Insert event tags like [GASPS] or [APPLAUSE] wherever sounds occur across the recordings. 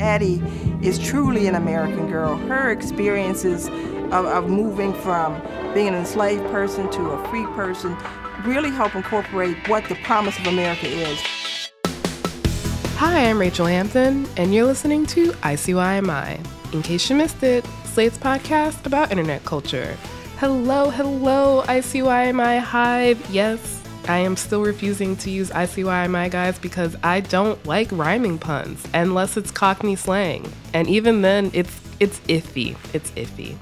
Addie is truly an American girl. Her experiences of, of, moving from being an enslaved person to a free person really help incorporate what the promise of America is. Hi, I'm Rachel Hampton, and you're listening to ICYMI. In case you missed it, Slate's podcast about internet culture. Hello, hello, ICYMI Hive. Yes, I am still refusing to use ICYMI guys because I don't like rhyming puns unless it's Cockney slang. And even then, it's it's iffy. It's iffy.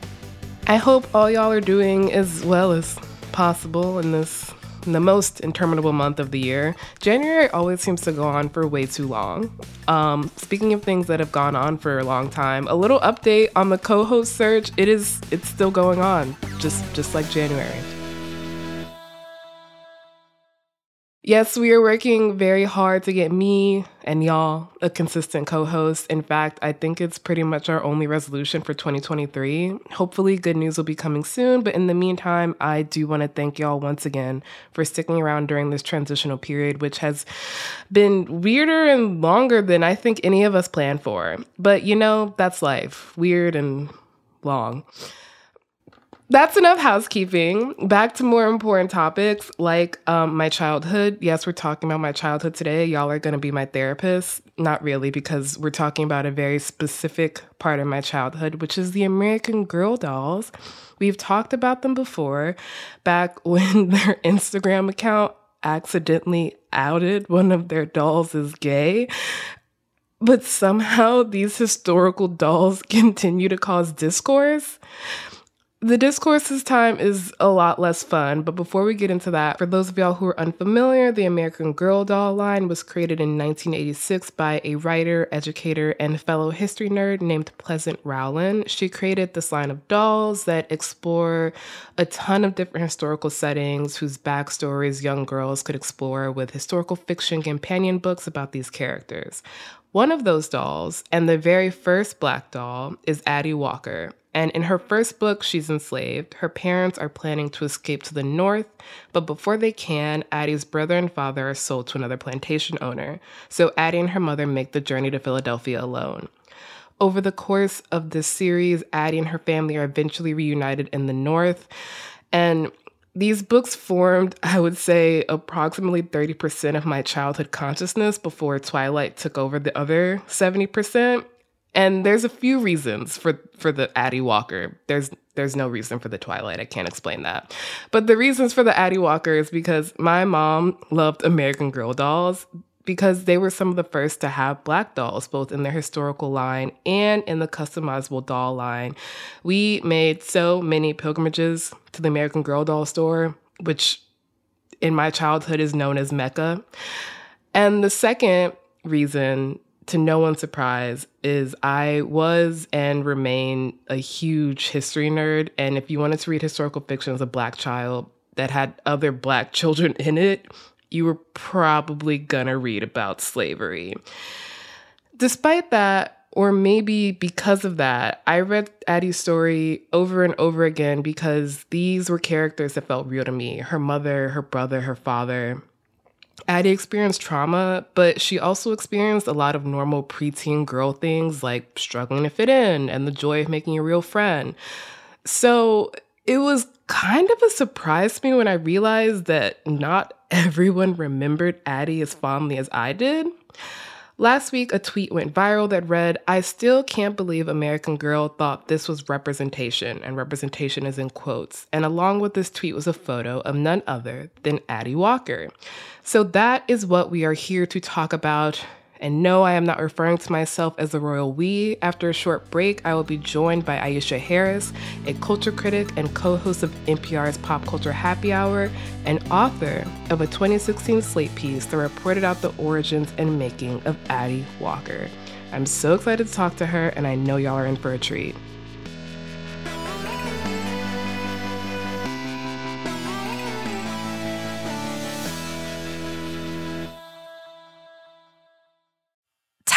I hope all y'all are doing as well as possible in this in the most interminable month of the year. January always seems to go on for way too long. Um, speaking of things that have gone on for a long time, a little update on the co-host search. It is it's still going on, just just like January. Yes, we are working very hard to get me and y'all a consistent co host. In fact, I think it's pretty much our only resolution for 2023. Hopefully, good news will be coming soon. But in the meantime, I do want to thank y'all once again for sticking around during this transitional period, which has been weirder and longer than I think any of us planned for. But you know, that's life weird and long. That's enough housekeeping. Back to more important topics like um, my childhood. Yes, we're talking about my childhood today. Y'all are going to be my therapist. Not really, because we're talking about a very specific part of my childhood, which is the American Girl dolls. We've talked about them before, back [LAUGHS] when their Instagram account accidentally outed one of their dolls as gay. But somehow these historical dolls [LAUGHS] continue to cause discourse. The discourse this time is a lot less fun, but before we get into that, for those of y'all who are unfamiliar, the American Girl doll line was created in 1986 by a writer, educator, and fellow history nerd named Pleasant Rowland. She created this line of dolls that explore a ton of different historical settings whose backstories young girls could explore with historical fiction companion books about these characters. One of those dolls, and the very first black doll, is Addie Walker, and in her first book, she's enslaved. Her parents are planning to escape to the north, but before they can, Addie's brother and father are sold to another plantation owner. So Addie and her mother make the journey to Philadelphia alone. Over the course of this series, Addie and her family are eventually reunited in the north. And these books formed, [LAUGHS] I would say, approximately 30% of my childhood consciousness before Twilight took over the other 70%. And there's a few reasons for for the Addie Walker. There's there's no reason for the Twilight. I can't explain that. But the reasons for the Addie Walker is because my mom loved American Girl dolls because they were some of the first to have black dolls, both in their historical line and in the customizable doll line. We made so many pilgrimages to the American Girl doll store, which in my childhood is known as Mecca. And the second reason to no one's surprise, is I was and remain a huge history nerd. And if you wanted to read historical fiction as a black child that had other black children [LAUGHS] in it, you were probably gonna read about slavery. Despite that, or maybe because of that, I read Addie's story over and over again because these were characters that felt real to me her mother, her brother, her father. Addie experienced trauma, but she also experienced a lot of normal preteen girl things like struggling to fit in and the joy of making a real friend. So it was kind of a surprise to me when I realized that not [LAUGHS] everyone remembered Addie as fondly as I did. Last week, a tweet went viral that read, I still can't believe American Girl thought this was representation, and representation is in quotes. And along with this tweet was a photo of none other than Addie Walker. So that is what we are here to talk about and no, I am not referring to myself as the royal we. After a short break, I will be joined by Aisha Harris, a culture critic and co host of NPR's Pop Culture Happy Hour, and author of a 2016 Slate piece that reported out the origins and making of Addie Walker. I'm so excited to talk to her, and I know y'all are in for a treat.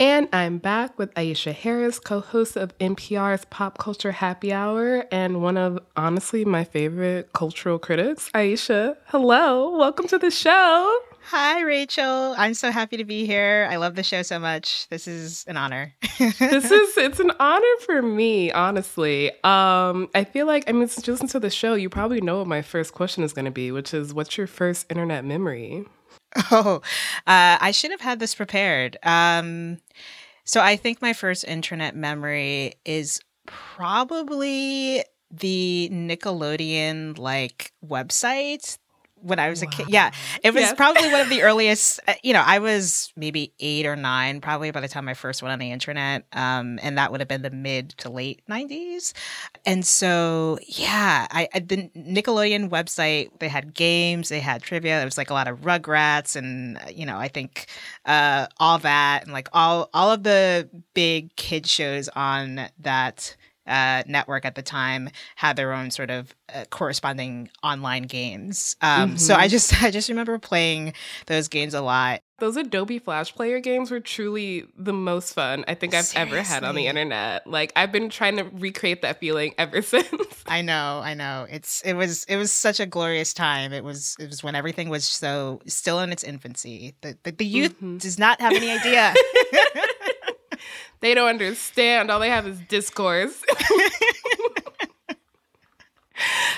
And I'm back with Aisha Harris, co host of NPR's Pop Culture Happy Hour, and one of honestly my favorite cultural critics. Aisha, hello. Welcome to the show. Hi, Rachel. I'm so happy to be here. I love the show so much. This is an honor. [LAUGHS] this is it's an honor for me, honestly. Um, I feel like I mean, since you listen to the show, you probably know what my first question is going to be, which is, what's your first internet memory? [LAUGHS] Oh, uh, I should have had this prepared. Um, so I think my first internet memory is probably the Nickelodeon like website when I was wow. a kid. Yeah, it was yeah. probably one of the [LAUGHS] earliest. Uh, you know, I was maybe eight or nine, probably by the time I first went on the internet, um, and that would have been the mid to late '90s. And so, yeah, I, I the Nickelodeon website they had games, they had trivia. There was like a lot of Rugrats, and uh, you know, I think uh, all that, and like all all of the big kid shows on that uh, network at the time had their own sort of uh, corresponding online games. Um, mm-hmm. So I just [LAUGHS] I just remember playing those games a lot. Those Adobe Flash Player games were truly the most fun I think I've Seriously? ever had on the internet. Like I've been trying to recreate that feeling [LAUGHS] ever since. I know, I know. It's it was it was such a glorious time. It was it was when everything was so still in its infancy. The the, the youth mm-hmm. does not have any idea. [LAUGHS] They don't understand. All they have is discourse. [LAUGHS]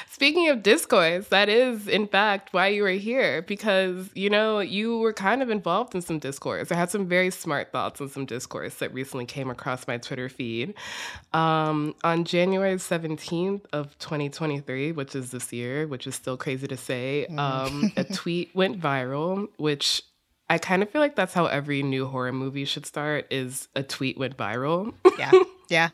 Speaking of discourse, that is, in fact, why you were here because, you know, you were kind of involved in some discourse. I had some very smart thoughts on some discourse that recently came across my Twitter feed. Um, on January 17th of 2023, which is this year, which is still crazy to say, mm. um, a [LAUGHS] tweet went viral, which I kind of feel like that's how every new horror movie should start is a tweet went viral. Yeah. [LAUGHS] Yeah.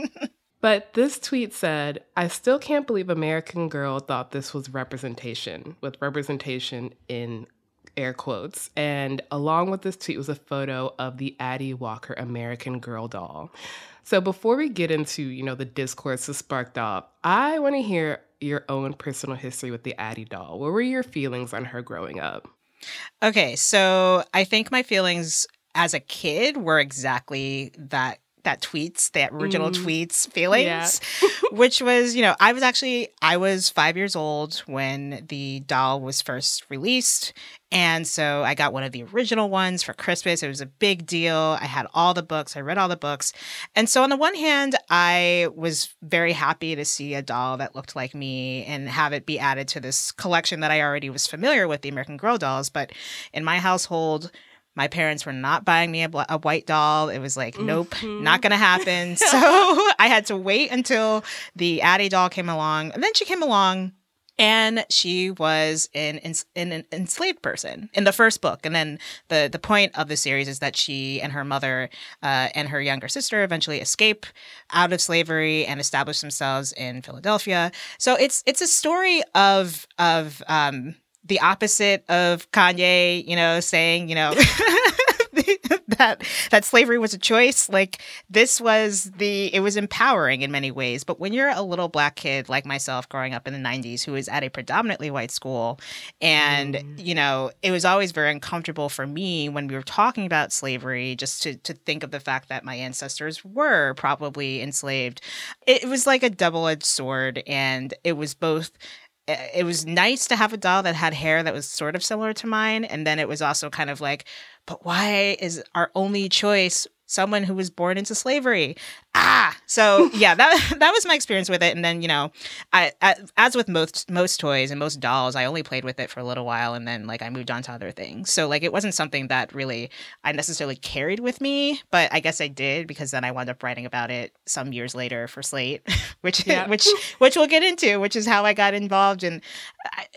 [LAUGHS] but this tweet said, I still can't believe American Girl thought this was representation, with representation in air quotes. And along with this tweet was a photo of the Addie Walker American Girl doll. So before we get into, you know, the discourse that sparked off, I want to hear your own personal history with the Addie doll. What were your feelings on her growing up? Okay, so I think my feelings as a kid were exactly that that tweets, that original mm. tweets feelings, yeah. [LAUGHS] which was, you know, I was actually I was 5 years old when the doll was first released and so I got one of the original ones for Christmas. It was a big deal. I had all the books, I read all the books. And so, on the one hand, I was very happy to see a doll that looked like me and have it be added to this collection that I already was familiar with, the American Girl dolls. But in my household, my parents were not buying me a, a white doll. It was like, nope, mm-hmm. not going to happen. [LAUGHS] so I had to wait until the Addie doll came along. And then she came along and she was an, an, an, enslaved person in the first book. And then the the point of the series is that she and her mother uh, and her younger sister eventually escape out of slavery and establish themselves in Philadelphia. So it's it's a story of of um, the opposite of Kanye, you know, saying, you know. [LAUGHS] that that slavery was a choice. Like this was the it was empowering in many ways. But when you're a little black kid like myself growing up in the 90s who was at a predominantly white school and mm. you know, it was always very uncomfortable for me when we were talking about slavery just to to think of the fact that my ancestors were probably enslaved. It, it was like a double-edged sword and it was both Uh, it was nice to have a doll that had hair that was sort of similar to mine and then it was also kind of like but why is our only choice someone who was born into slavery. Ah, so yeah, that [LAUGHS] that was my experience with it. And then you know, I, I, as with most most toys and most dolls, I only played with it for a little while, and then like I moved on to other things. So like it wasn't something that really I necessarily carried with me, but I guess I did because then I wound up writing about it some years later for Slate, [LAUGHS] which yeah. which which we'll get into, which is how I got involved. And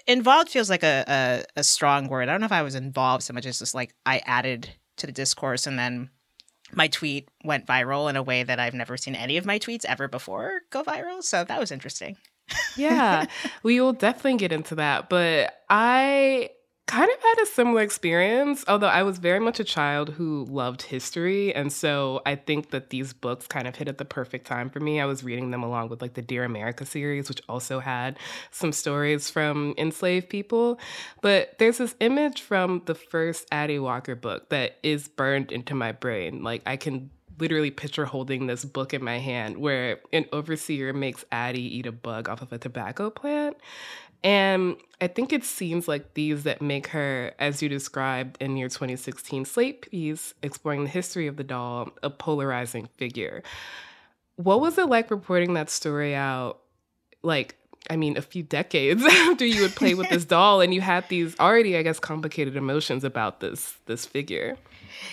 involved feels like a, a a strong word. I don't know if I was involved so much as just like I added to the discourse and then my tweet went viral in a way that I've never seen any of my tweets ever before go viral. So that was interesting. yeah, we will definitely get into that. But I kind of had a similar experience, although I was very much a child who loved history. And so I think that these books kind of hit at the perfect time for me. I was reading them along with like the Dear America series, which also had some stories from enslaved people. But there's this image from the first Addie Walker book that is burned into my brain. Like I can literally picture holding this book in my hand where an overseer makes Addie eat a bug off of a tobacco plant. And I think it's scenes like these that make her, as you described in your 2016 Slate piece, exploring the history of the doll, a polarizing figure. What was it like reporting that story out? Like, I mean, a few decades [LAUGHS] after you would play with this [LAUGHS] doll, and you had these already, I guess, complicated emotions about this this figure.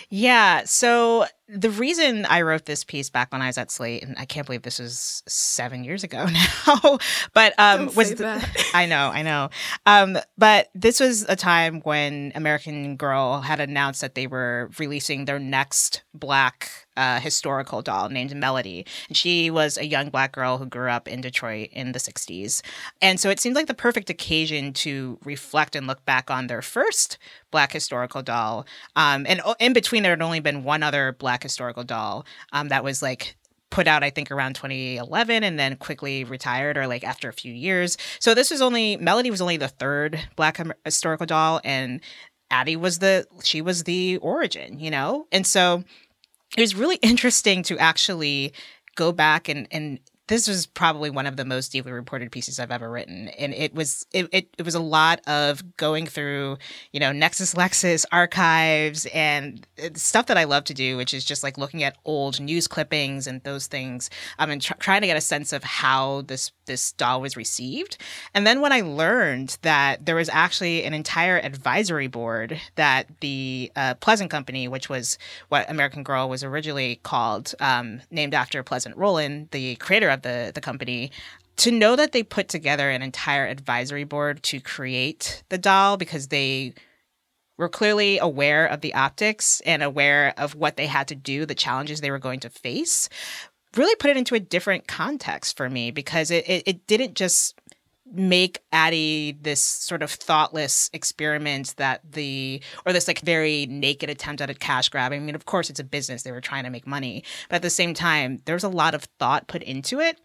Yeah. So the reason I wrote this piece back when I was at Slate, and I can't believe this was seven years ago [LAUGHS] now, but um, Don't was the, [LAUGHS] I know, I know, um, but this was a time when American Girl had announced that they were releasing their next Black uh, historical doll named Melody, and she was a young Black girl who grew up in Detroit in the '60s, and so it seemed like the perfect occasion to reflect and look back on their first Black historical doll, um, and in between there had only been one other Black historical doll um, that was like put out I think around 2011 and then quickly retired or like after a few years. So this was only Melody was only the third black historical doll and Addie was the she was the origin, you know? And so it was really interesting to actually go back and and this was probably one of the most deeply reported pieces I've ever written, and it was it, it, it was a lot of going through you know Nexus Lexis archives and stuff that I love to do, which is just like looking at old news clippings and those things. I mean, tr- trying to get a sense of how this this doll was received, and then when I learned that there was actually an entire advisory board that the uh, Pleasant Company, which was what American Girl was originally called, um, named after Pleasant Rowland, the creator of the the company to know that they put together an entire advisory board to create the doll because they were clearly aware of the optics and aware of what they had to do, the challenges they were going to face, really put it into a different context for me because it, it, it didn't just make Addie this sort of thoughtless experiment that the or this like very naked attempt at a cash grab. I mean, of course it's a business, they were trying to make money, but at the same time, there's a lot of thought put into it.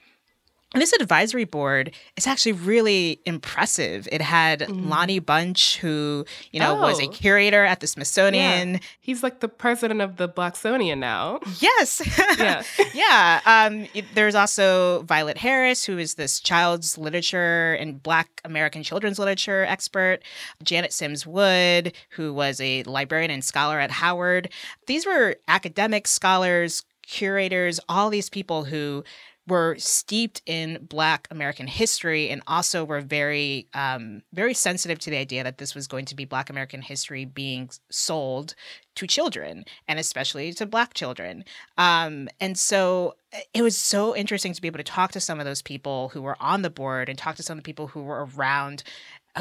And this advisory board is actually really impressive. It had mm. Lonnie Bunch, who, you know, oh. was a oh. curator at the Smithsonian. Yeah. He's like the president of the Blacksonian now. Yes. [LAUGHS] yeah. yeah. Um, there's also Violet Harris, who is this child's literature and Black American children's literature expert. Janet Sims Wood, who was a librarian and scholar at Howard. These were academic scholars, curators, all these people who were steeped in Black American history and also were very, um, very sensitive to the idea that this was going to be Black American history being sold to children and especially to Black children. Um, and so eh, it was so interesting to be able to talk to some of those people who were on the board and talk to some of the people who were around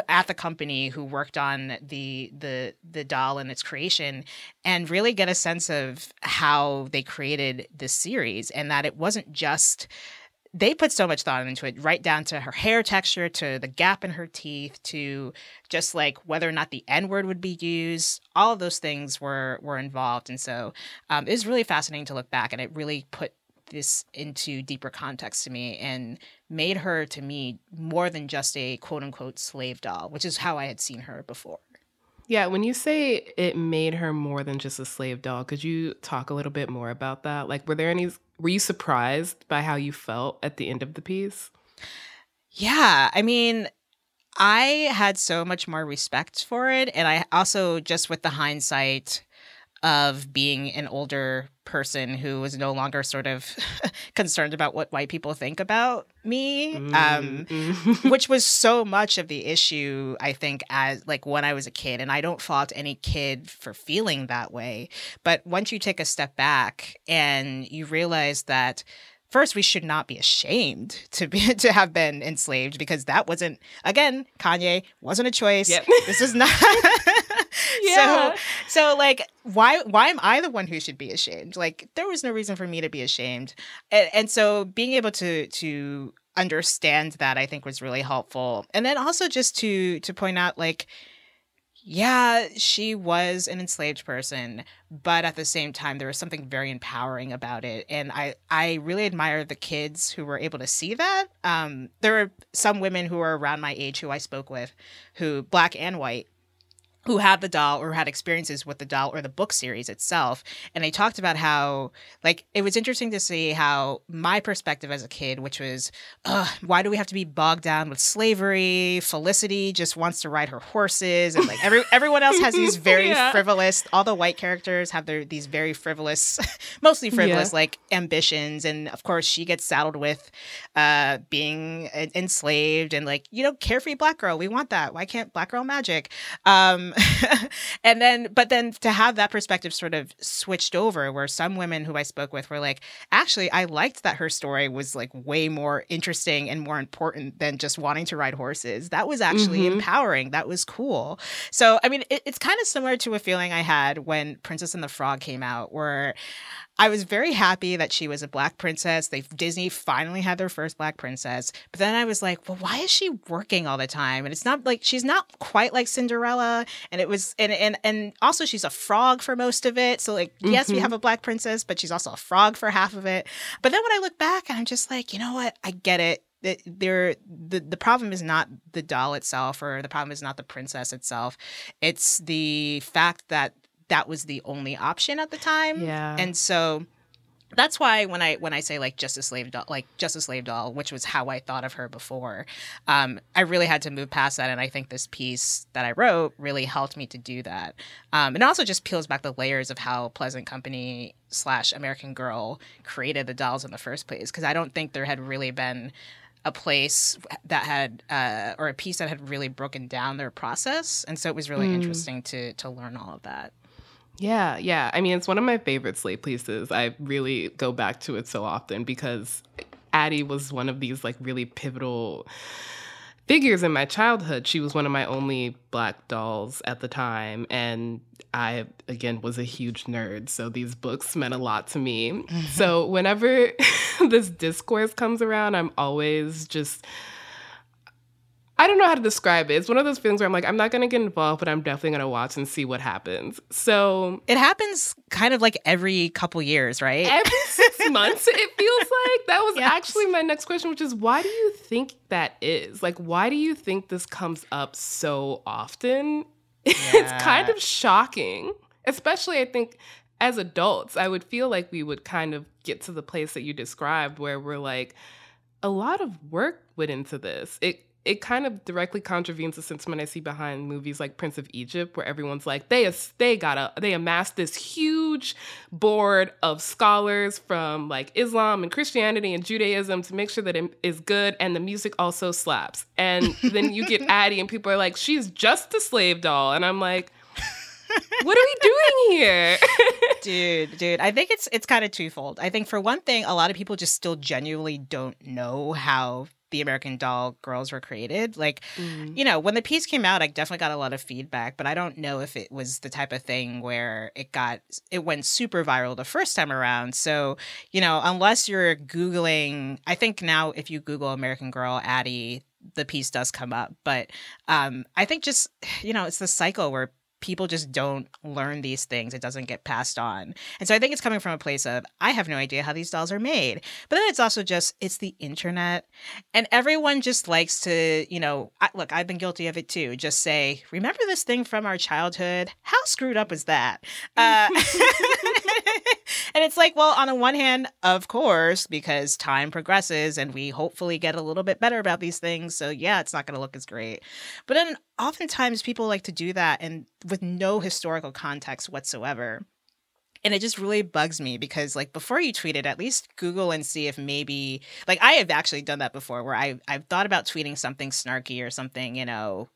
at the company who worked on the the the doll and its creation and really get a sense of how they created this series and that it wasn't just they put so much thought into it, right down to her hair texture, to the gap in her teeth, to just like whether or not the N word would be used. All of those things were were involved, and so um, it was really fascinating to look back, and it really put this into deeper context to me and made her to me more than just a quote unquote slave doll, which is how I had seen her before. Yeah, when you say it made her more than just a slave doll, could you talk a little bit more about that? Like, were there any, were you surprised by how you felt at the end of the piece? Yeah, I mean, I had so much more respect for it. And I also, just with the hindsight, of being an older person who was no longer sort of [LAUGHS] concerned about what white people think about me um, mm-hmm. which was so much of the issue i think as like when i was a kid and i don't fault any kid for feeling that way but once you take a step back and you realize that first we should not be ashamed to be [LAUGHS] to have been enslaved because that wasn't again Kanye wasn't a choice. Yep. This is not [LAUGHS] yeah. So so like why why am I the one who should be ashamed? Like there was no reason for me to be ashamed. And, and so being able to to understand that I think was really helpful. And then also just to to point out like yeah, she was an enslaved person, but at the same time there was something very empowering about it and I I really admire the kids who were able to see that. Um there were some women who were around my age who I spoke with who black and white who had the doll or had experiences with the doll or the book series itself and they talked about how like it was interesting to see how my perspective as a kid which was why do we have to be bogged down with slavery felicity just wants to ride her horses and like every everyone else has these [LAUGHS] very yeah. frivolous all the white characters have their these very frivolous [LAUGHS] mostly frivolous yeah. like ambitions and of course she gets saddled with uh being enslaved and like you know carefree black girl we want that why can't black girl magic um [LAUGHS] and then, but then to have that perspective sort of switched over, where some women who I spoke with were like, actually, I liked that her story was like way more interesting and more important than just wanting to ride horses. That was actually mm-hmm. empowering. That was cool. So, I mean, it, it's kind of similar to a feeling I had when Princess and the Frog came out, where I was very happy that she was a black princess. They Disney finally had their first black princess. But then I was like, well, why is she working all the time? And it's not like she's not quite like Cinderella. And it was and and and also she's a frog for most of it. So like, mm-hmm. yes, we mm-hmm. have a black princess, but she's also a frog for half of it. But then when I look back and I'm just like, you know what? I get it there the the problem is not the doll itself or the problem is not the princess itself it's the fact that that was the only option at the time. Yeah. And so that's why when I when I say like just a slave doll, like just a slave doll, which was how I thought of her before, um, I really had to move past that, and I think this piece that I wrote really helped me to do that. Um, and also just peels back the layers of how Pleasant Company slash American Girl created the dolls in the first place, because I don't think there had really been a place that had uh, or a piece that had really broken down their process, and so it was really mm. interesting to to learn all of that. Yeah, yeah. I mean, it's one of my favorite slave pieces. I really go back to it so often because Addie was one of these like really pivotal figures in my childhood. She was one of my only black dolls at the time. And I, again, was a huge nerd. So these books meant a lot to me. Mm-hmm. So whenever [LAUGHS] this discourse comes around, I'm always just I don't know how to describe it. It's one of those things where I'm like, I'm not going to get involved, but I'm definitely going to watch and see what happens. So it happens kind of like every couple years, right? Every six [LAUGHS] months, it feels like. That was yes. actually my next question, which is why do you think that is? Like, why do you think this comes up so often? Yeah. [LAUGHS] it's kind of shocking, especially, I think, as adults. I would feel like we would kind of get to the place that you described where we're like, a lot of work went into this. It it kind of directly contravenes the sentiment I see behind movies like Prince of Egypt, where everyone's like, they they got a they amassed this huge board of scholars from like Islam and Christianity and Judaism to make sure that it is good and the music also slaps. And then you get [LAUGHS] Addie and people are like, she's just a slave doll, and I'm like. what are we doing here? [LAUGHS] dude, dude, I think it's it's kind of twofold. I think for one thing, a lot of people just still genuinely don't know how the American Doll girls were created. Like, mm. you know, when the piece came out, I definitely got a lot of feedback, but I don't know if it was the type of thing where it got it went super viral the first time around. So, you know, unless you're googling, I think now if you Google American Girl Addie, the piece does come up. But um, I think just [SIGHS] you know, it's the cycle where people just don't learn these things. It doesn't get passed on. And so I think it's coming from a place of, I have no idea how these dolls are made. But then it's also just, it's the internet. And everyone just likes to, you know, I, look, I've been guilty of it too. Just say, remember this thing from our childhood? How screwed up is that? Uh, [LAUGHS] [LAUGHS] and it's like, well, on the one hand, of course, because time progresses and we hopefully get a little bit better about these things. So yeah, it's not going to look as great. But then oftentimes people like to do that and with no historical context whatsoever. And it just really bugs me because like before you tweet it, at least Google and see if maybe like I have actually done that before where I I've thought about tweeting something snarky or something, you know,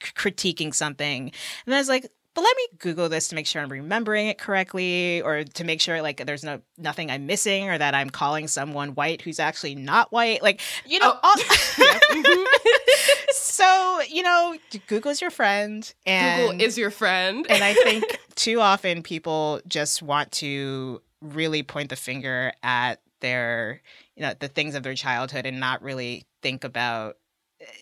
critiquing something. And I was like, but let me google this to make sure i'm remembering it correctly or to make sure like there's no nothing i'm missing or that i'm calling someone white who's actually not white like you know oh. all- [LAUGHS] [LAUGHS] so you know google's your friend and google is your friend and i think [LAUGHS] too often people just want to really point the finger at their you know the things of their childhood and not really think about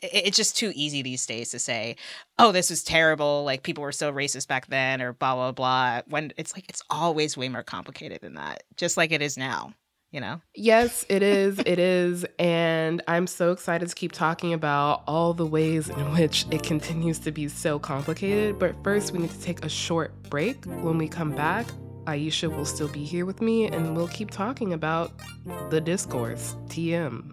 it's just too easy these days to say, "Oh, this is terrible." Like people were so racist back then, or blah blah blah. When it's like it's always way more complicated than that, just like it is now. You know? Yes, it is. it is, and I'm so excited to keep talking about all the ways in which it continues to be so complicated. But first, we need to take a short break. When we come back, Aisha will still be here with me, and we'll keep talking about the discourse. TM.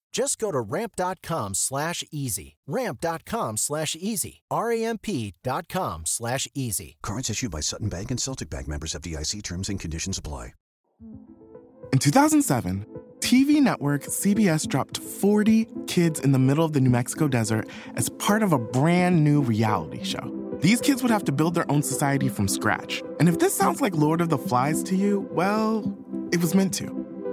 Just go to ramp.com slash easy. Ramp.com slash easy. R-A-M-P.com slash easy. Cards issued by Sutton Bank and Celtic Bank members FDIC terms and conditions apply. In 2007, TV network CBS dropped 40 kids in the middle of the New Mexico desert as part of a brand new reality show. These kids would have to build their own society from scratch. And if this sounds like Lord of the Flies to you, well, it was meant to.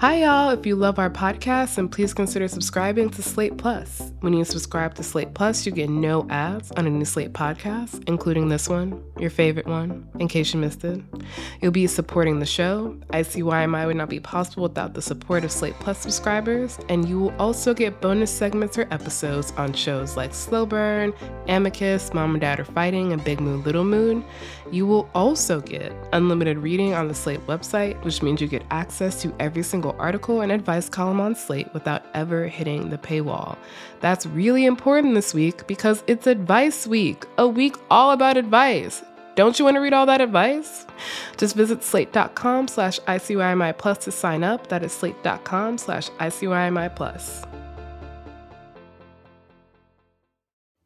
Hi, y'all. If you love our podcast, then please consider subscribing to Slate Plus. When you subscribe to Slate Plus, you get no ads on any Slate podcast, including this one, your favorite one, in case you missed it. You'll be supporting the show. ICYMI would not be possible without the support of Slate Plus subscribers, and you will also get bonus segments or episodes on shows like Slow Burn, Amicus, Mom and Dad Are Fighting, and Big Moon Little Moon. You will also get unlimited reading on the Slate website, which means you get access to every single article and advice column on Slate without ever hitting the paywall. That's really important this week because it's Advice Week, a week all about advice. Don't you want to read all that advice? Just visit slate.com slash ICYMI plus to sign up. That is slate.com slash ICYMI plus.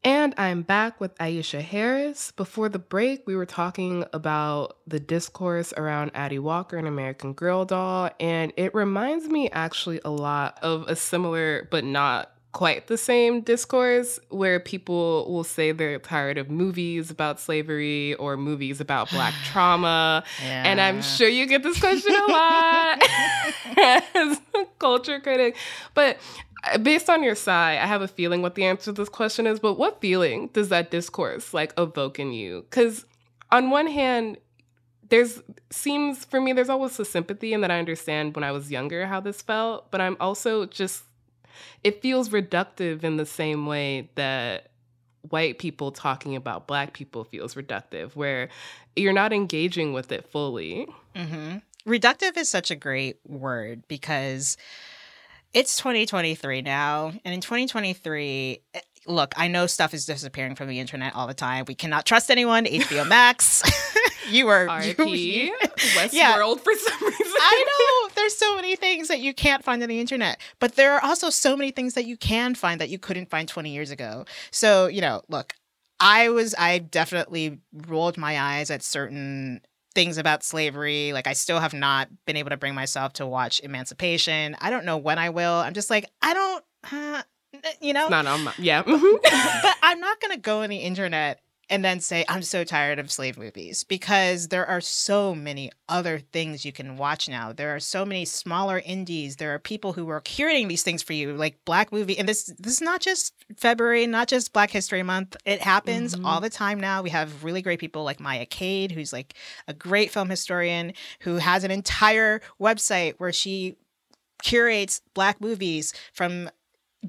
And I'm back with Aisha Harris. Before the break, we were talking about the discourse around Addie Walker and American Girl doll, and it reminds me actually a lot of a similar but not quite the same discourse where people will say they're tired of movies about slavery or movies about black [SIGHS] trauma. Yeah. And I'm sure you get this question a lot [LAUGHS] [LAUGHS] as a culture critic. But based on your sigh, I have a feeling what the answer to this question is, but what feeling does that discourse like evoke in you? Because on one hand, there's seems for me there's always a sympathy and that I understand when I was younger how this felt, but I'm also just it feels reductive in the same way that white people talking about black people feels reductive, where you're not engaging with it fully. Mm-hmm. Reductive is such a great word because it's 2023 now. And in 2023, eh, look, I know stuff is disappearing from the internet all the time. We cannot trust anyone. HBO [LAUGHS] Max. [LAUGHS] you are RP Westworld yeah. for some reason. I know there's so many things that you can't find on the internet, but there are also so many things that you can find that you couldn't find 20 years ago. So you know, look, I was I definitely rolled my eyes at certain things about slavery. Like I still have not been able to bring myself to watch Emancipation. I don't know when I will. I'm just like I don't. Uh, you know, it's not on my, yeah. [LAUGHS] but I'm not gonna go on the internet and then say i'm so tired of slave movies because there are so many other things you can watch now. There are so many smaller indies. There are people who are curating these things for you like black movie and this this is not just february not just black history month. It happens mm-hmm. all the time now. We have really great people like maya cade who's like a great film historian who has an entire website where she curates black movies from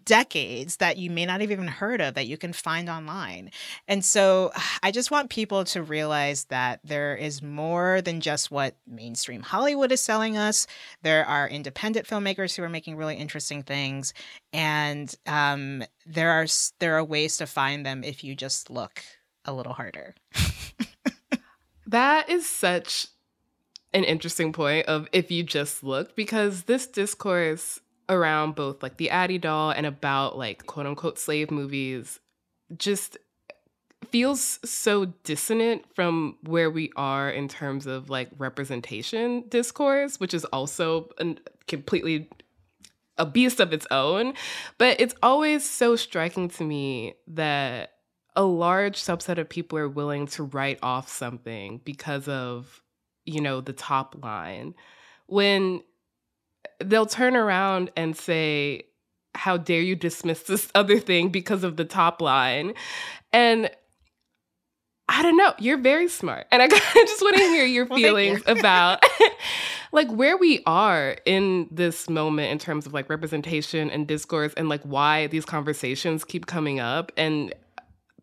decades that you may not have even heard of that you can find online. And so [SIGHS] I just want people to realize that there is more than just what mainstream Hollywood is selling us. There are independent filmmakers who are making really interesting things, and um, there are there are ways to find them if you just look a little harder. that is such an interesting point of if you just look because this discourse around both like the Addie doll and about like quote unquote slave movies just feels so dissonant from where we are in terms of like representation discourse, which is also a completely a beast of its own. But it's always so striking to me that a large subset of people are willing to write off something because of, you know, the top line. When they'll turn around and say, How dare you dismiss this [LAUGHS] other thing because of the top line? And I don't know. You're very smart. And I [LAUGHS] just want to hear your [LAUGHS] well, feelings you. about like where we are in this moment in terms of like representation and discourse and like why these conversations keep coming up and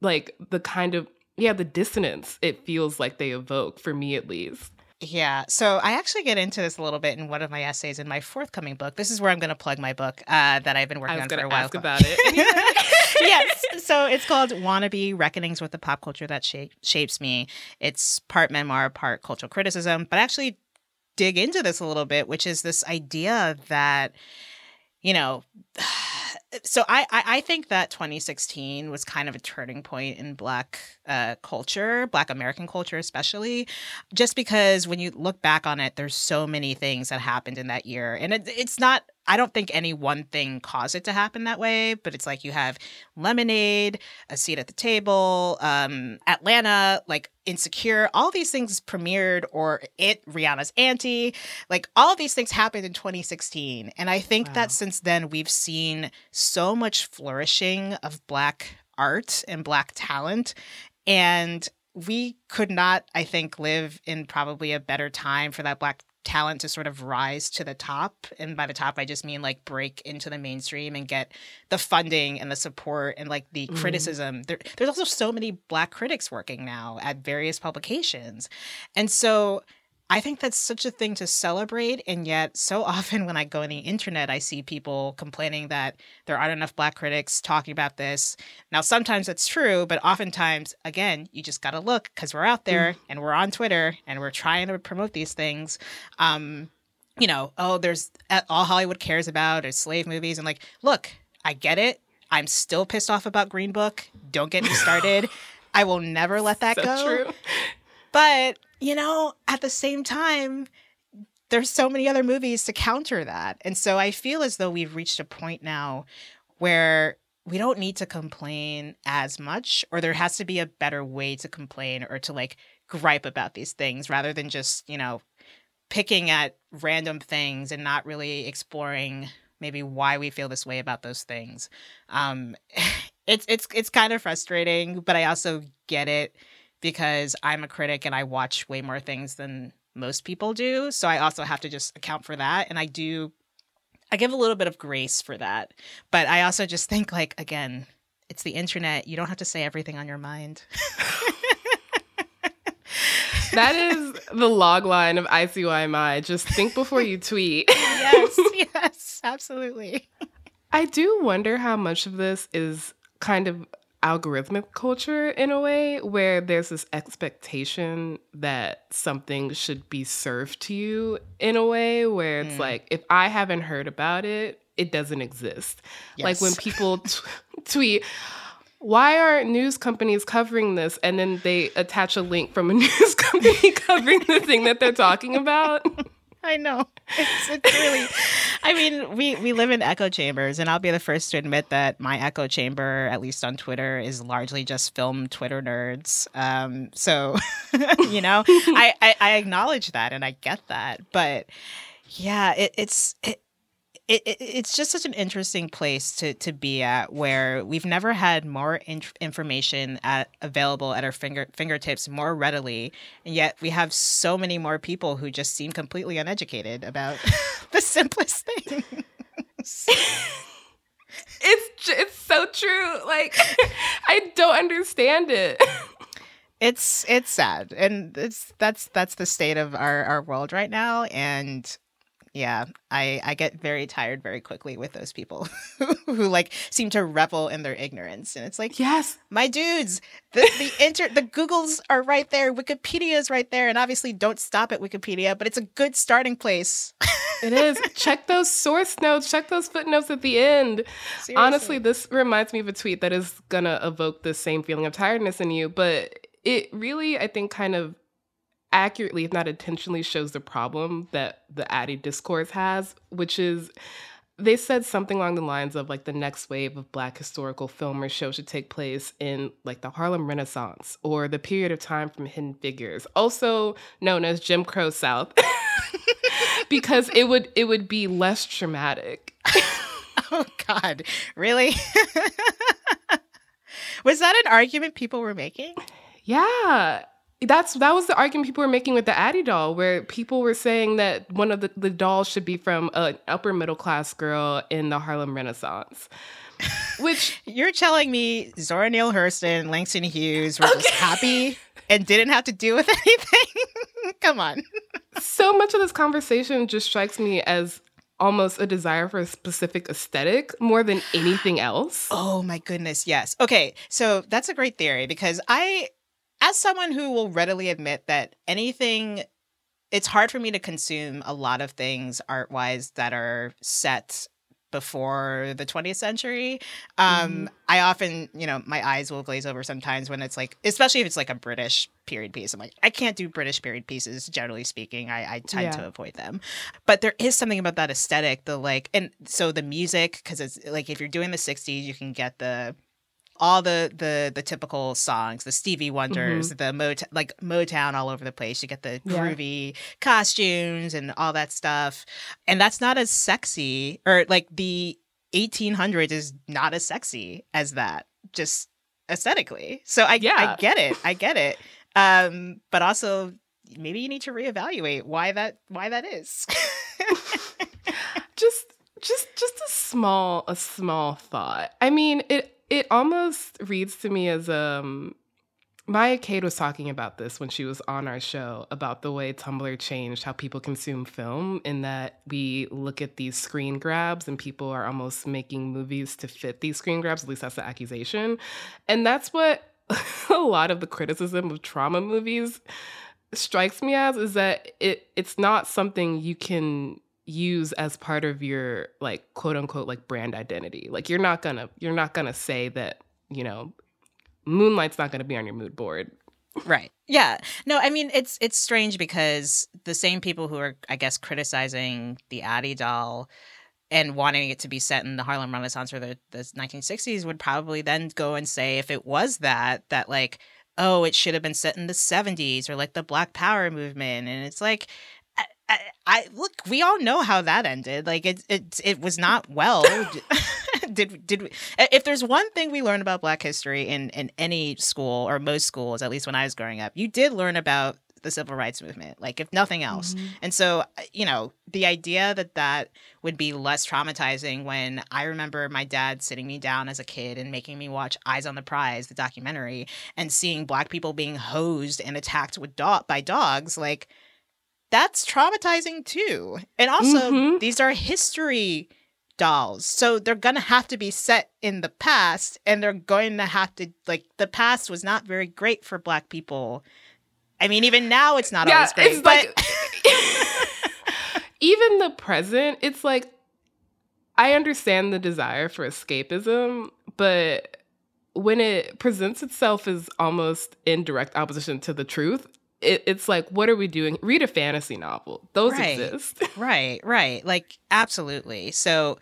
like the kind of yeah, the dissonance it feels like they evoke for me at least. Yeah. So I actually get into this a little bit in one of my essays in my forthcoming book. This is where I'm going to plug my book uh, that I've been working on for a while. I was going to ask about it. [LAUGHS] yes. [LAUGHS] So it's called Wannabe Reckonings with the Pop Culture That Shape, Shapes Me. It's part memoir, part cultural criticism, but actually dig into this a little bit, which is this idea that, you know, [SIGHS] so I, I think that 2016 was kind of a turning point in black uh, culture black american culture especially just because when you look back on it there's so many things that happened in that year. And it, it's not I don't think any one thing caused it to happen that way, but it's like you have Lemonade, A Seat at the Table, um, Atlanta, like Insecure, all these things premiered, or it, Rihanna's Anti, like all these things happened in 2016. And I think wow. that since then we've seen so much flourishing of Black art and Black talent. And we could not, I think, live in probably a better time for that Black talent to sort of rise to the top. And by the top, I just mean like break into the mainstream and get the funding and the support and like the mm. criticism. There, there's also so many Black critics working now at various publications. And so I think that's such a thing to celebrate. And yet, so [LAUGHS] often when I go on the internet, I see people complaining that there aren't enough Black critics talking about this. Now, sometimes that's true, but oftentimes, again, you just got to look because we're out there mm. and we're on Twitter and we're trying to promote these things. Um, you know, oh, there's all Hollywood cares about is slave movies. And like, look, I get it. I'm still pissed off about Green Book. Don't get me started. [LAUGHS] I will never let that so go. True. But you know, at the same time, there's so many other movies to counter that. And so I feel as though we've reached a point now where we don't need to complain as much, or there has to be a better way to complain or to like gripe about these things rather than just, you know, picking at random things and not really exploring maybe why we feel this way about those things. Um, [LAUGHS] it's it's it's kind of frustrating, but I also get it because I'm a critic and I watch way more things than most people do. So I also have to just account for that. And I do, I give a little bit of grace for that. But I also just think, like, again, it's the internet. You don't have to say everything on your mind. [LAUGHS] that is the log line of ICYMI. Just think before you tweet. [LAUGHS] yes, [LAUGHS] yes, absolutely. I do wonder how much of this is kind of algorithmic culture in a way where there's this expectation that something should be served to you in a way where it's mm. like if I haven't heard about it, it doesn't exist. Yes. Like when [LAUGHS] people t- tweet why aren't news companies covering this? And then they attach a link from a [LAUGHS] news company covering the thing that they're talking about. [LAUGHS] I know. It's, it's really. [LAUGHS] I mean, we we live in echo chambers, and I'll be the first to admit that my echo chamber, at least on Twitter, is largely just film Twitter nerds. Um, so, [LAUGHS] you know, [LAUGHS] I, I, I acknowledge that and I get that, but yeah, it, it's it, it, it, it's just such an interesting place to, to be at where we've never had more in- information at, available at our finger, fingertips more readily and yet we have so many more people who just seem completely uneducated about [LAUGHS] the simplest things it's it's so true like i don't understand it. It's it's sad and it's that's that's the state of our our world right now and yeah, I I get very tired very quickly with those people [LAUGHS] who like seem to revel in their ignorance, and it's like, yes, my dudes, the the inter the Googles are right there, Wikipedia is right there, and obviously don't stop at Wikipedia, but it's a good starting place. it is. [LAUGHS] Check those source notes. Check those footnotes at the end. Seriously. Honestly, this reminds me of a tweet that is gonna evoke the same feeling of tiredness in you, but it really, I think, kind of accurately, if not intentionally, shows the problem that the Addy discourse has, which is they said something along the lines of like the next wave of black historical film or show should take place in like the Harlem Renaissance or the period of time from Hidden Figures, also known as Jim Crow South, [LAUGHS] because it would it would be less traumatic. [LAUGHS] oh God, really? [LAUGHS] Was that an argument people were making? Yeah that's that was the argument people were making with the Addy doll, where people were saying that one of the, the dolls should be from an upper middle class girl in the Harlem Renaissance. Which [LAUGHS] you're telling me Zora Neale Hurston, Langston Hughes were okay. just happy and didn't have to deal with [LAUGHS] anything? Come on. so much of this conversation just strikes me as almost a desire for a specific aesthetic more than anything else. [GASPS] Oh my goodness, yes. Okay, so that's a great theory because I as someone who will readily admit that anything it's hard for me to consume a lot of things art wise that are set before the 20th century. Um, mm. I often, you know, my eyes will glaze over sometimes when it's like, especially if it's like a British period piece. I'm like, I can't do British period pieces, generally speaking. I, I tend yeah. to avoid them. But there is something about that aesthetic, the like, and so the music, because it's like if you're doing the 60s, you can get the all the the the typical songs, the Stevie Wonders, mm-hmm. the Motown, like Motown all over the place. You get the groovy yeah. costumes and all that stuff, and that's not as sexy or like the 1800s is not as sexy as that, just aesthetically. So I yeah. I get it, I get it. Um, but also maybe you need to reevaluate why that why that is. [LAUGHS] just just just a small a small thought. I mean, it it almost reads to me as um Maya Cade was talking about this when she was on our show about the way Tumblr changed how people consume film, in that we look at these screen grabs and people are almost making movies to fit these screen grabs. At least that's the accusation. And that's what [LAUGHS] a lot of the criticism of trauma movies strikes me as is that it it's not something you can use as part of your like quote unquote like brand identity. Like you're not gonna you're not gonna say that, you know, Moonlight's not gonna be on your mood board. Right. Yeah. No, I mean it's it's strange because the same people who are I guess criticizing the Addy doll and wanting it to be set in the Harlem Renaissance or the, the 1960s would probably then go and say if it was that that like oh it should have been set in the 70s or like the Black Power movement and it's like I, I look, we all know how that ended. Like it, it, it was not well. [LAUGHS] [LAUGHS] did did we, if there's one thing we learn about Black history in in any school or most schools, at least when I was growing up, you did learn about the civil rights movement, like if nothing else. Mm-hmm. And so, uh, you know, the idea that that would be less traumatizing when I remember my dad sitting me down as a kid and making me watch Eyes on the Prize, the documentary, and seeing black people being hosed and attacked with do- by dogs, like that's traumatizing too. And also, mm-hmm. these are history dolls. So they're going to have to be set in the past and they're going to have to like the past was not very great for black people. I mean even now it's not yeah, always great. It's but like, [LAUGHS] even the present, it's like I understand the desire for escapism, but when it presents itself as almost in direct opposition to the truth, it, it's like, what are we doing? Read a fantasy novel. Those right. exist. [LAUGHS] right, right. Like absolutely. So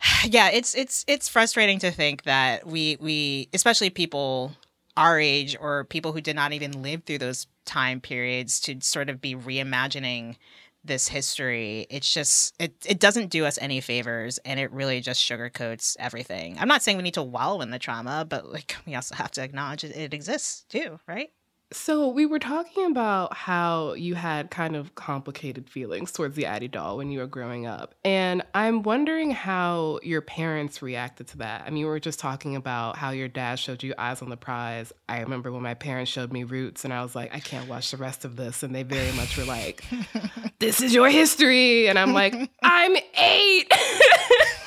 [SIGHS] yeah, it's it's it's frustrating to think that we we especially people our age or people who did not even live through those time periods to sort of be reimagining this history it's just it, it doesn't do us any favors and it really just sugarcoats everything i'm not saying we need to wallow in the trauma but like [LAUGHS] we also have to acknowledge it, it exists too right so we were talking about how you had kind of complicated feelings towards the Addy doll when you were growing up. And I'm wondering how your parents reacted to that. I mean, we were just talking about how your dad showed you Eyes on the Prize. I remember when my parents showed me Roots and I was like, I can't watch the rest of this. And they very much were like, [LAUGHS] This is your history. And I'm like, I'm eight. [LAUGHS]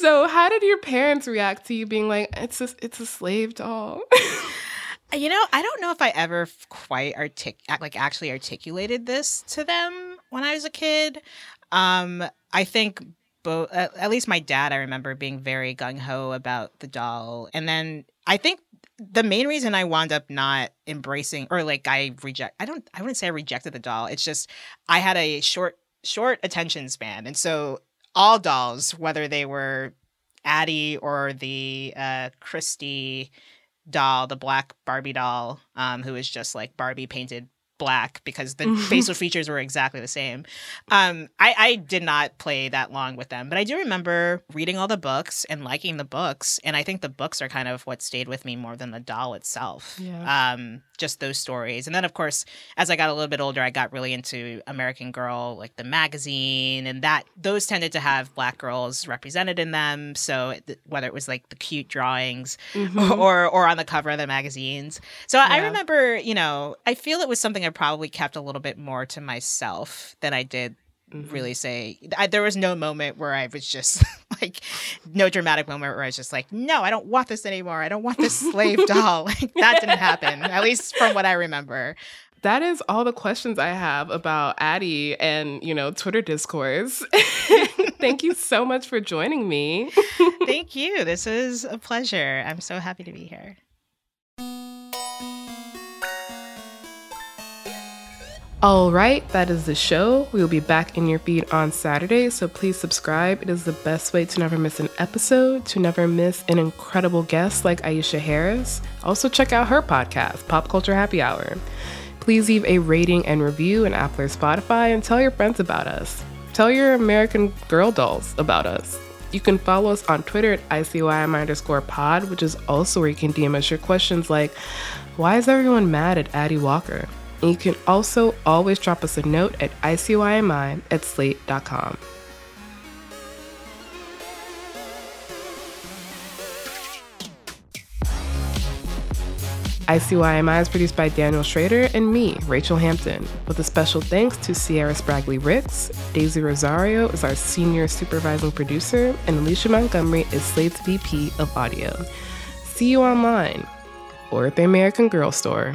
So, how did your parents react to you being like, "It's a, it's a slave doll"? you know, I don't know if I ever quite artic like actually articulated this to them when I was a kid. Um, I think both, at least my dad, I remember being very gung ho about the doll, and then I think the main reason I wound up not embracing or like I reject I don't I wouldn't say I rejected the doll. It's just I had a short short attention span. And so all dolls, whether they were Addy or the uh, Christie doll, the black Barbie doll, um, who is just like Barbie painted black because the facial features were exactly the same. Um, I, I did not play that long with them, but I do remember reading all the books and liking the books. And I think the books are kind of what stayed with me more than the doll itself. Yeah. Um, just those stories. And then, of course, as I got a little bit older, I got really into American Girl, like the magazine, and that those tended to have black girls represented in them. So whether it was like the cute drawings mm-hmm. or or on the cover of the magazines. So yeah. I remember, you know, I feel it was something I probably kept a little bit more to myself than I did Mm-hmm. really say I, there was no moment where I was just [LAUGHS] like no dramatic moment where I was just like no I don't want this anymore. I don't want this slave [LAUGHS] doll. [LAUGHS] Like that didn't happen at least from what I remember. That is all the questions I have about Addy and you know Twitter discourse. Thank you so much for joining me. Thank you. This is a pleasure. I'm so happy to be here All right, that is the show. We will be back in your feed on Saturday, so please subscribe. It is the best way to never miss an episode, to never miss an incredible guest like Aisha Harris. Also, check out her podcast, Pop Culture Happy Hour. Please leave a rating and review in Apple or Spotify and tell your friends about us. Tell your American Girl dolls about us. You can follow us on Twitter at ICYM underscore pod, which is also where you can DM us your questions like, why is everyone mad at Addy Walker? And you can also always drop us a note at ICYMI at slate.com. ICYMI is produced by Daniel Schrader and me, Rachel Hampton, with a special thanks to Sierra Spragley Ricks. Daisy Rosario is our senior supervising producer, and Alicia Montgomery is Slate's VP of Audio. See you online or at the American Girl store.